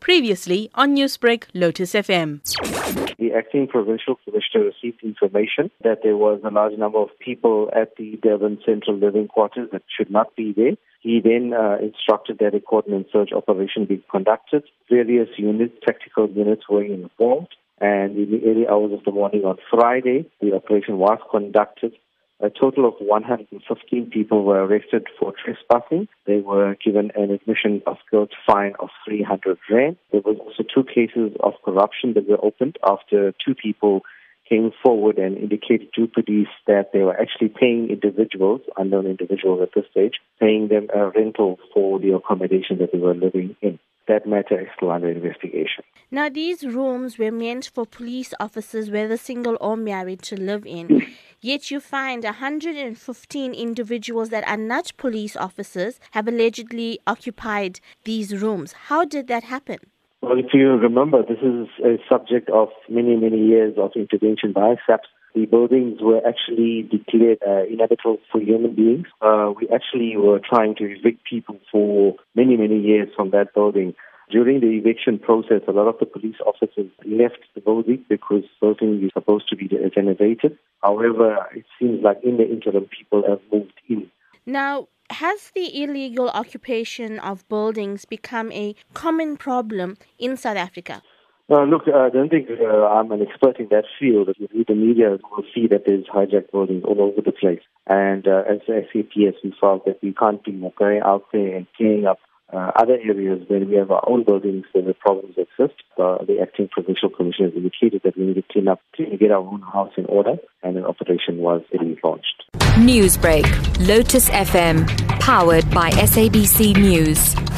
Previously on Newsbreak, Lotus FM. The acting provincial commissioner received information that there was a large number of people at the Durban Central Living Quarters that should not be there. He then uh, instructed that a coordinated search operation be conducted. Various units, tactical units were involved. And in the early hours of the morning on Friday, the operation was conducted a total of 115 people were arrested for trespassing. They were given an admission of guilt fine of 300 rand. There was also two cases of corruption that were opened after two people came forward and indicated to police that they were actually paying individuals, unknown individuals at this stage, paying them a rental for the accommodation that they were living in. That matter is still under investigation. Now, these rooms were meant for police officers, whether single or married, to live in. Yet you find 115 individuals that are not police officers have allegedly occupied these rooms. How did that happen? Well, if you remember, this is a subject of many, many years of intervention by SAPS. The buildings were actually declared uh, inhabitable for human beings. Uh, we actually were trying to evict people for many, many years from that building. During the eviction process, a lot of the police officers left the building because the building is supposed to be renovated. However, it seems like in the interim, people have moved in. Now, has the illegal occupation of buildings become a common problem in South Africa? Uh, look, I don't think uh, I'm an expert in that field. If you read the media, you will see that there's hijacked buildings all over the place. And uh, as SAPS, we felt that we can't be going out there and cleaning up uh, other areas where we have our own buildings where the problems exist. Uh, the acting provincial commissioner has indicated that we need to clean up, to get our own house in order, and an operation was launched. Newsbreak, Lotus FM, powered by SABC News.